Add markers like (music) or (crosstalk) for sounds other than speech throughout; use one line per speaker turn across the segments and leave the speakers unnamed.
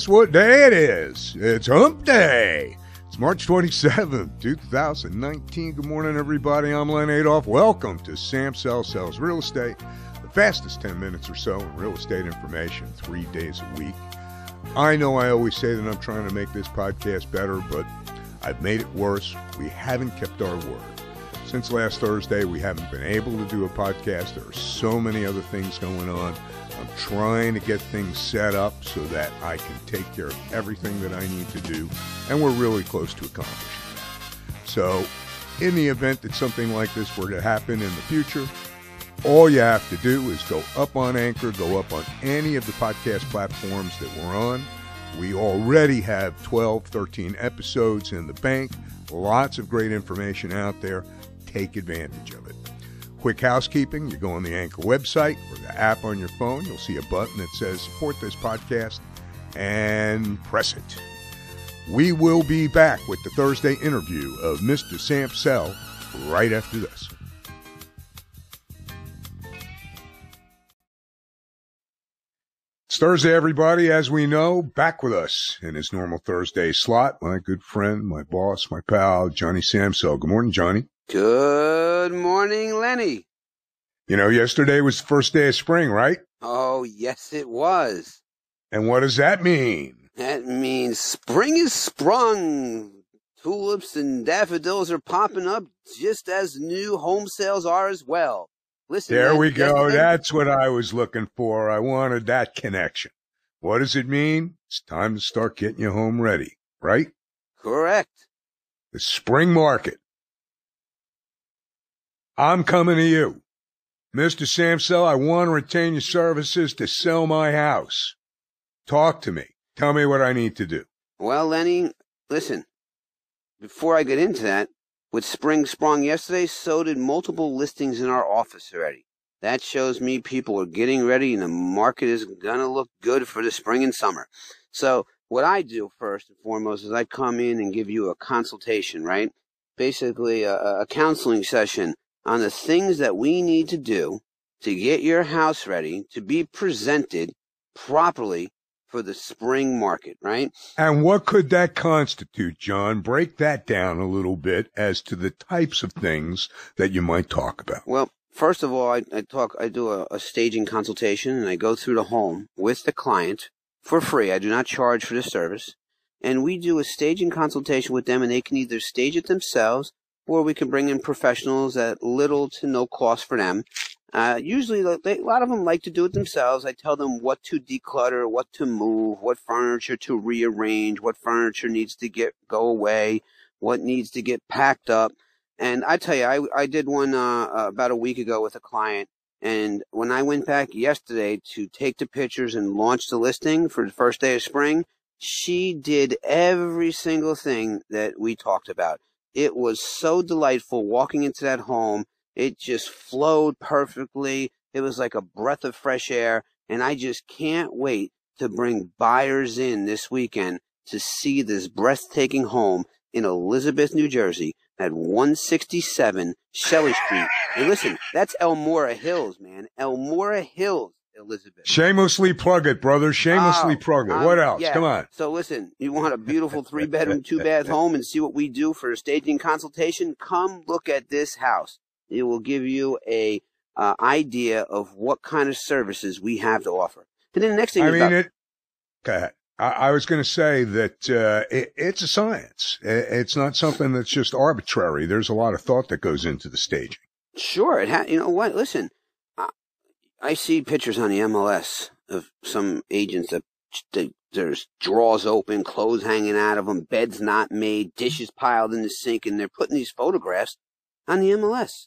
Guess what day it is? It's Hump Day. It's March 27th, 2019. Good morning, everybody. I'm Len Adolf. Welcome to Sam Sell Sells Real Estate, the fastest 10 minutes or so in real estate information, three days a week. I know I always say that I'm trying to make this podcast better, but I've made it worse. We haven't kept our word. Since last Thursday, we haven't been able to do a podcast. There are so many other things going on. I'm trying to get things set up so that I can take care of everything that I need to do, and we're really close to accomplishing that. So, in the event that something like this were to happen in the future, all you have to do is go up on Anchor, go up on any of the podcast platforms that we're on. We already have 12, 13 episodes in the bank, lots of great information out there. Take advantage of it. Quick housekeeping you go on the Anchor website or the app on your phone, you'll see a button that says support this podcast and press it. We will be back with the Thursday interview of Mr. Sam Sell right after this. It's Thursday, everybody. As we know, back with us in his normal Thursday slot, my good friend, my boss, my pal, Johnny Samsell. Good morning, Johnny.
Good morning, Lenny.
You know, yesterday was the first day of spring, right?
Oh, yes, it was.
And what does that mean?
That means spring is sprung. Tulips and daffodils are popping up just as new home sales are as well. Listen,
There we go. That's what I was looking for. I wanted that connection. What does it mean? It's time to start getting your home ready, right?
Correct.
The spring market. I'm coming to you. Mr. Samsell, I want to retain your services to sell my house. Talk to me. Tell me what I need to do.
Well, Lenny, listen. Before I get into that, with spring sprung yesterday, so did multiple listings in our office already. That shows me people are getting ready and the market is gonna look good for the spring and summer. So what I do first and foremost is I come in and give you a consultation, right? Basically a, a counseling session on the things that we need to do to get your house ready to be presented properly for the spring market, right?
And what could that constitute, John? Break that down a little bit as to the types of things that you might talk about.
Well, first of all, I, I talk, I do a, a staging consultation and I go through the home with the client for free. I do not charge for the service. And we do a staging consultation with them and they can either stage it themselves or we can bring in professionals at little to no cost for them. Uh, usually they, a lot of them like to do it themselves. I tell them what to declutter, what to move, what furniture to rearrange, what furniture needs to get, go away, what needs to get packed up. And I tell you, I, I did one uh, uh, about a week ago with a client. And when I went back yesterday to take the pictures and launch the listing for the first day of spring, she did every single thing that we talked about. It was so delightful walking into that home. It just flowed perfectly. It was like a breath of fresh air. And I just can't wait to bring buyers in this weekend to see this breathtaking home in Elizabeth, New Jersey at 167 Shelley Street. And listen, that's Elmora Hills, man. Elmora Hills, Elizabeth.
Shamelessly plug it, brother. Shamelessly
Oh,
plug it.
um,
What else?
yeah.
Come on.
So listen, you want a beautiful three bedroom, two bath (laughs) home and see what we do for a staging consultation? Come look at this house. It will give you a uh, idea of what kind of services we have to offer. And then the next thing
I mean,
about,
it. Okay. I, I was going to say that uh, it, it's a science. I- It's not something that's just arbitrary. There's a lot of thought that goes into the staging.
Sure, it ha- you know what? Listen, I see pictures on the MLS of some agents that, that there's drawers open, clothes hanging out of them, beds not made, dishes piled in the sink, and they're putting these photographs on the MLS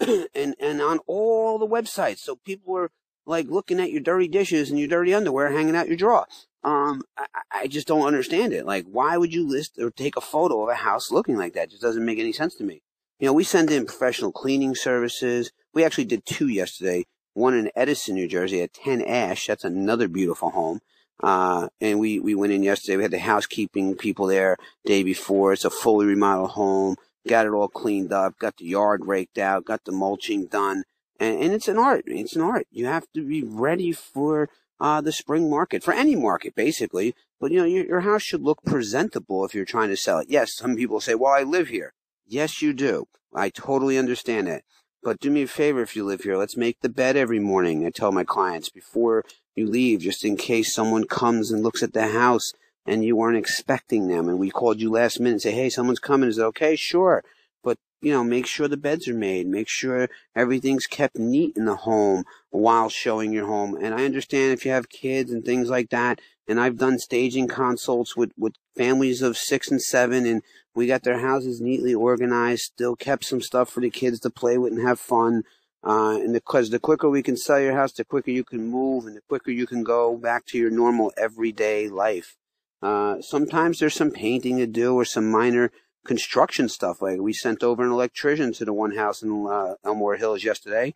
(clears throat) and and on all the websites. So people are like looking at your dirty dishes and your dirty underwear hanging out your drawer. Um, I, I just don't understand it. Like, why would you list or take a photo of a house looking like that? It just doesn't make any sense to me. You know, we send in professional cleaning services. We actually did two yesterday. One in Edison, New Jersey at 10 Ash. That's another beautiful home. Uh, and we, we went in yesterday. We had the housekeeping people there day before. It's a fully remodeled home. Got it all cleaned up. Got the yard raked out. Got the mulching done. And, and it's an art. It's an art. You have to be ready for uh, the spring market for any market, basically. But you know, your, your house should look presentable if you're trying to sell it. Yes, some people say, well, I live here. Yes, you do. I totally understand that. But do me a favor if you live here. Let's make the bed every morning. I tell my clients before you leave, just in case someone comes and looks at the house and you weren't expecting them and we called you last minute and say, hey, someone's coming. Is it okay? Sure. But, you know, make sure the beds are made. Make sure everything's kept neat in the home while showing your home. And I understand if you have kids and things like that. And I've done staging consults with, with families of six and seven and we got their houses neatly organized, still kept some stuff for the kids to play with and have fun. Uh, and because the, the quicker we can sell your house, the quicker you can move and the quicker you can go back to your normal everyday life. Uh, sometimes there's some painting to do or some minor construction stuff. Like we sent over an electrician to the one house in uh, Elmora Hills yesterday,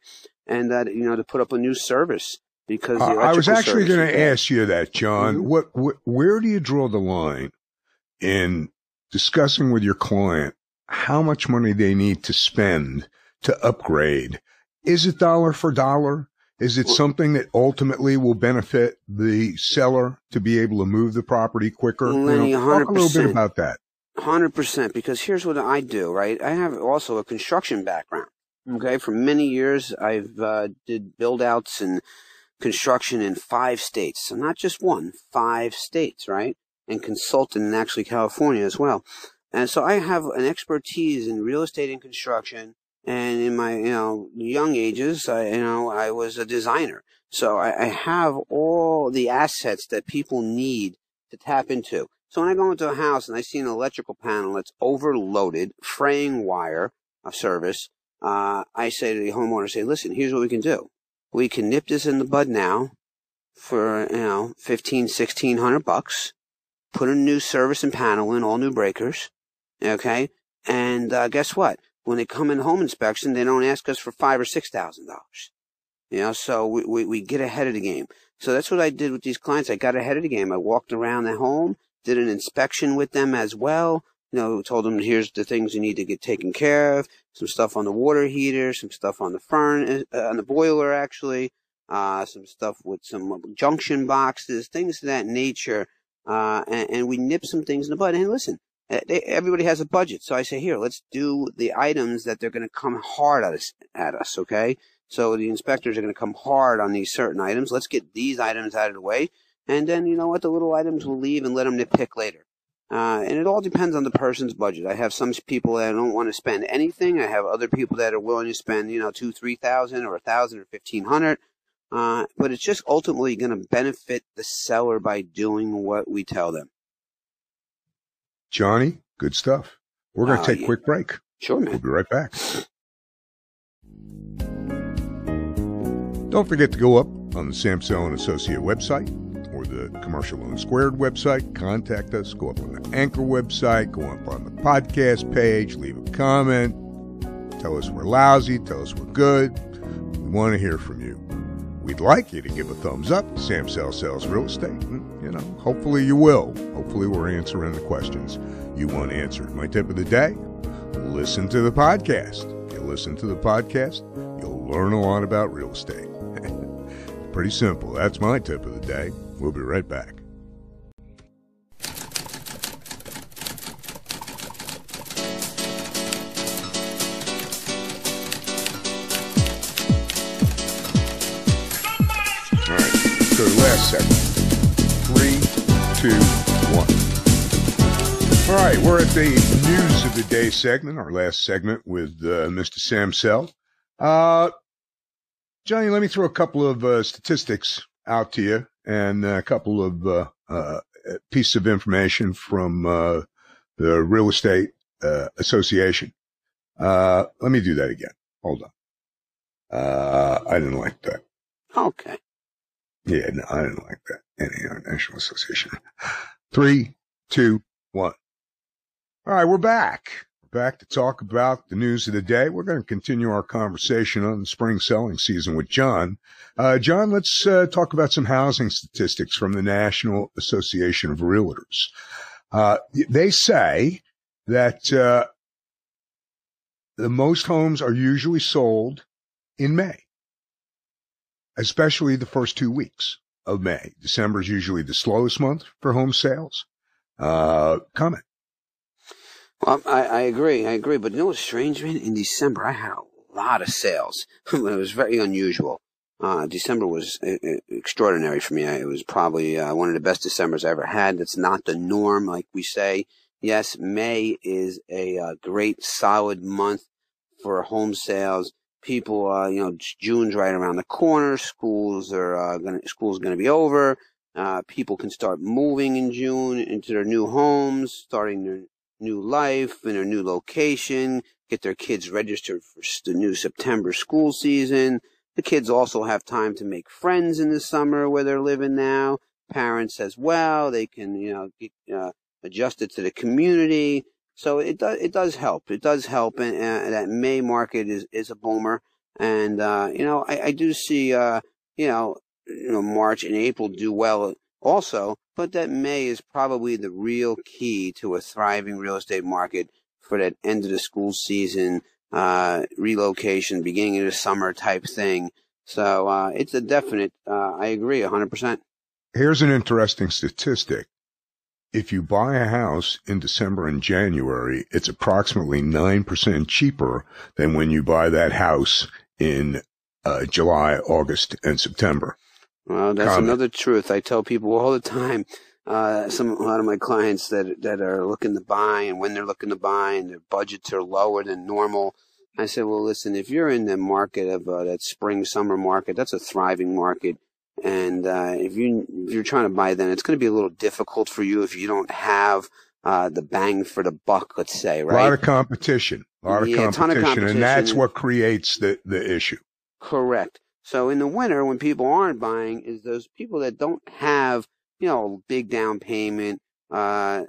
and that you know to put up a new service because uh,
I was actually going to ask you that, John. Mm-hmm. What wh- where do you draw the line in discussing with your client how much money they need to spend to upgrade? Is it dollar for dollar? Is it something that ultimately will benefit the seller to be able to move the property quicker?
Lenny, you know,
talk a little bit about that.
Hundred percent, because here's what I do. Right, I have also a construction background. Okay, for many years I've uh, did build outs and construction in five states, so not just one, five states. Right, and consulted in actually California as well. And so I have an expertise in real estate and construction and in my, you know, young ages, I, you know, I was a designer. So I, I have all the assets that people need to tap into. So when I go into a house and I see an electrical panel that's overloaded, fraying wire of service, uh, I say to the homeowner, say, listen, here's what we can do. We can nip this in the bud now for, you know, 15, 1600 bucks, put a new service and panel in, all new breakers. Okay. And, uh, guess what? when they come in home inspection, they don't ask us for five or six thousand dollars. You know, so we, we, we get ahead of the game. So that's what I did with these clients. I got ahead of the game. I walked around the home, did an inspection with them as well. You know, told them here's the things you need to get taken care of. Some stuff on the water heater, some stuff on the furnace, uh, on the boiler actually, uh, some stuff with some junction boxes, things of that nature. Uh, and, and we nip some things in the bud. And listen, uh, they, everybody has a budget. So I say, here, let's do the items that they're going to come hard at us, at us, okay? So the inspectors are going to come hard on these certain items. Let's get these items out of the way. And then, you know what, the little items we'll leave and let them nitpick later. Uh, and it all depends on the person's budget. I have some people that don't want to spend anything. I have other people that are willing to spend, you know, two, three thousand or a thousand or fifteen hundred. Uh, but it's just ultimately going to benefit the seller by doing what we tell them.
Johnny, good stuff. We're going to uh, take a yeah. quick break.
Sure, man.
We'll be right back. Don't forget to go up on the Sam Sell and Associate website the Commercial Loan Squared website. Contact us. Go up on the Anchor website. Go up on the podcast page. Leave a comment. Tell us we're lousy. Tell us we're good. We want to hear from you. We'd like you to give a thumbs up. Sam Sell Sells Real Estate. You know, hopefully you will. Hopefully we're answering the questions you want answered. My tip of the day, listen to the podcast. You listen to the podcast, you'll learn a lot about real estate. (laughs) Pretty simple. That's my tip of the day. We'll be right back. All right, so last segment. Three, two, one. All right, we're at the news of the day segment, our last segment with uh, Mr. Sam Sell. Uh, Johnny, let me throw a couple of uh, statistics out to you and a couple of uh, uh, pieces of information from uh, the Real Estate Association. let me do that again. Hold on. I didn't like that.
Okay.
Yeah, no, I didn't like that. NAR National Association. Three, two, one. All right, we're back. Back to talk about the news of the day. We're going to continue our conversation on the spring selling season with John. Uh, John, let's uh, talk about some housing statistics from the National Association of Realtors. Uh, they say that uh, the most homes are usually sold in May especially the first two weeks. of May. December is usually the slowest month for home sales. Uh, comment.
Well, I, I agree. I agree. But you know what's strange, man? In December, I had a lot of sales. (laughs) it was very unusual. Uh, December was uh, uh, extraordinary for me. It was probably uh, one of the best Decembers I ever had. That's not the norm, like we say. Yes, May is a uh, great, solid month for home sales. People, uh, you know, June's right around the corner. Schools are going to schools going to be over. people can start moving in June into their new homes, starting their new life in a new location, get their kids registered for the new September school season. The kids also have time to make friends in the summer where they're living now. Parents as well, they can, you know, get, uh, to the community. So it does, it does help. It does help. And uh, that May market is, is a boomer. And, uh, you know, I, I do see, uh, you know, you know, March and April do well also, but that May is probably the real key to a thriving real estate market for that end of the school season, uh, relocation, beginning of the summer type thing. So uh, it's a definite. Uh, I agree, 100%.
Here's an interesting statistic. If you buy a house in December and January, it's approximately 9% cheaper than when you buy that house in uh, July, August, and September.
Well, that's Comment. another truth. I tell people all the time. Uh, some a lot of my clients that that are looking to buy, and when they're looking to buy, and their budgets are lower than normal. I said, well, listen, if you're in the market of uh, that spring summer market, that's a thriving market. And uh, if you if you're trying to buy then, it's going to be a little difficult for you if you don't have uh, the bang for the buck, let's say, right?
A lot of competition, a lot yeah, of, competition, of competition, and that's what creates the the issue.
Correct. So in the winter, when people aren't buying, is those people that don't have, you know, big down payment, uh,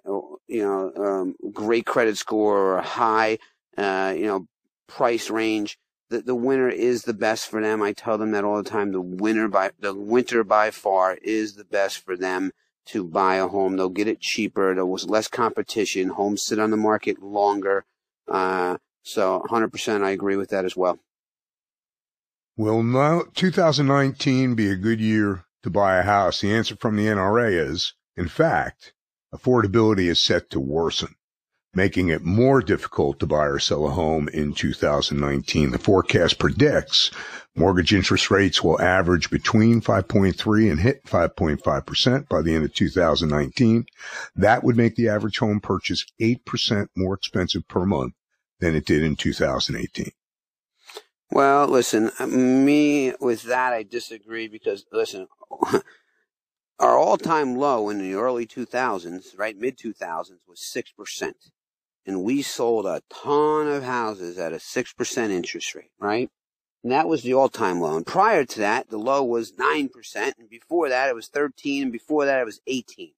you know, um, great credit score or a high, uh, you know, price range. The, the winter is the best for them. I tell them that all the time. The winter by the winter by far is the best for them to buy a home. They'll get it cheaper. There was less competition. Homes sit on the market longer. Uh, so 100% I agree with that as well.
Will now 2019 be a good year to buy a house? The answer from the NRA is, in fact, affordability is set to worsen, making it more difficult to buy or sell a home in 2019. The forecast predicts mortgage interest rates will average between 5.3 and hit 5.5% by the end of 2019. That would make the average home purchase 8% more expensive per month than it did in 2018.
Well, listen, uh, me with that, I disagree because, listen, (laughs) our all time low in the early 2000s, right, mid 2000s, was 6%. And we sold a ton of houses at a 6% interest rate, right? And that was the all time low. And prior to that, the low was 9%. And before that, it was 13. And before that, it was 18.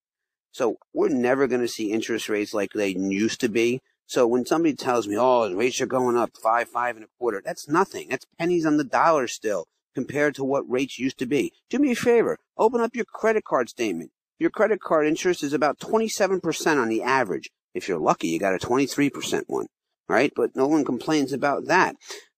So we're never going to see interest rates like they used to be. So when somebody tells me, oh, the rates are going up five, five and a quarter, that's nothing. That's pennies on the dollar still compared to what rates used to be. Do me a favor. Open up your credit card statement. Your credit card interest is about 27% on the average. If you're lucky, you got a 23% one, right? But no one complains about that.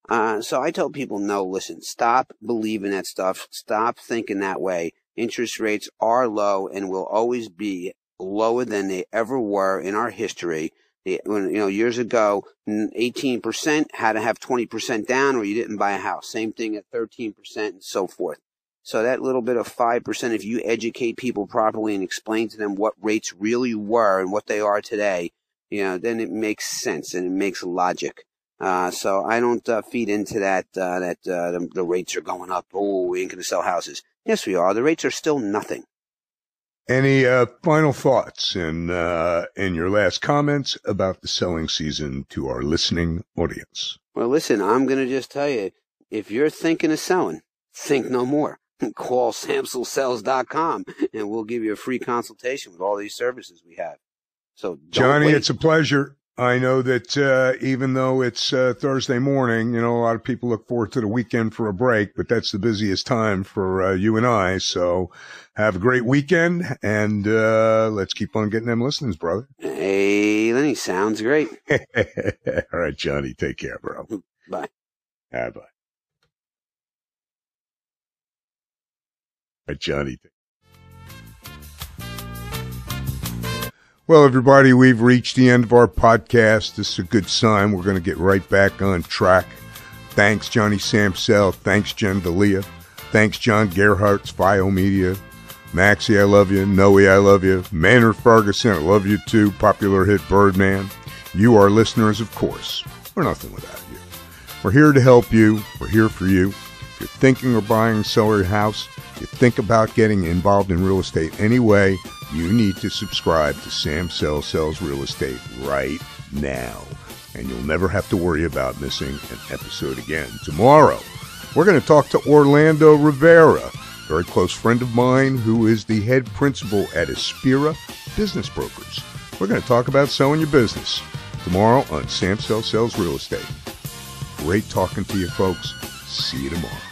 Uh, so I tell people, no, listen, stop believing that stuff. Stop thinking that way. Interest rates are low and will always be lower than they ever were in our history you know years ago 18% had to have 20% down or you didn't buy a house same thing at 13% and so forth so that little bit of 5% if you educate people properly and explain to them what rates really were and what they are today you know then it makes sense and it makes logic uh, so I don't uh, feed into that uh, that uh, the, the rates are going up. Oh, we ain't going to sell houses. Yes, we are. The rates are still nothing.
Any uh, final thoughts in uh, in your last comments about the selling season to our listening audience?
Well, listen, I'm going to just tell you, if you're thinking of selling, think no more. (laughs) Call samselsells.com and we'll give you a free consultation with all these services we have. So,
Johnny,
wait.
it's a pleasure. I know that uh, even though it's uh, Thursday morning, you know, a lot of people look forward to the weekend for a break, but that's the busiest time for uh, you and I. So have a great weekend and uh, let's keep on getting them listenings, brother.
Hey, Lenny, sounds great. (laughs)
All right, Johnny, take care, bro. (laughs)
Bye.
Bye. bye. All right, Johnny. Well, everybody, we've reached the end of our podcast. This is a good sign. We're going to get right back on track. Thanks, Johnny Samsel. Thanks, Jen Dalia. Thanks, John Gerhardt's Fio Media. Maxie, I love you. Noe, I love you. Manor Ferguson, I love you too. Popular hit Birdman. You, are listeners, of course. We're nothing without you. We're here to help you. We're here for you. If you're thinking of buying and selling house, you think about getting involved in real estate anyway, you need to subscribe to Sam Sell Sells Real Estate right now. And you'll never have to worry about missing an episode again. Tomorrow, we're going to talk to Orlando Rivera, a very close friend of mine who is the head principal at Aspira Business Brokers. We're going to talk about selling your business tomorrow on Sam Sell Sells Real Estate. Great talking to you folks. See you tomorrow.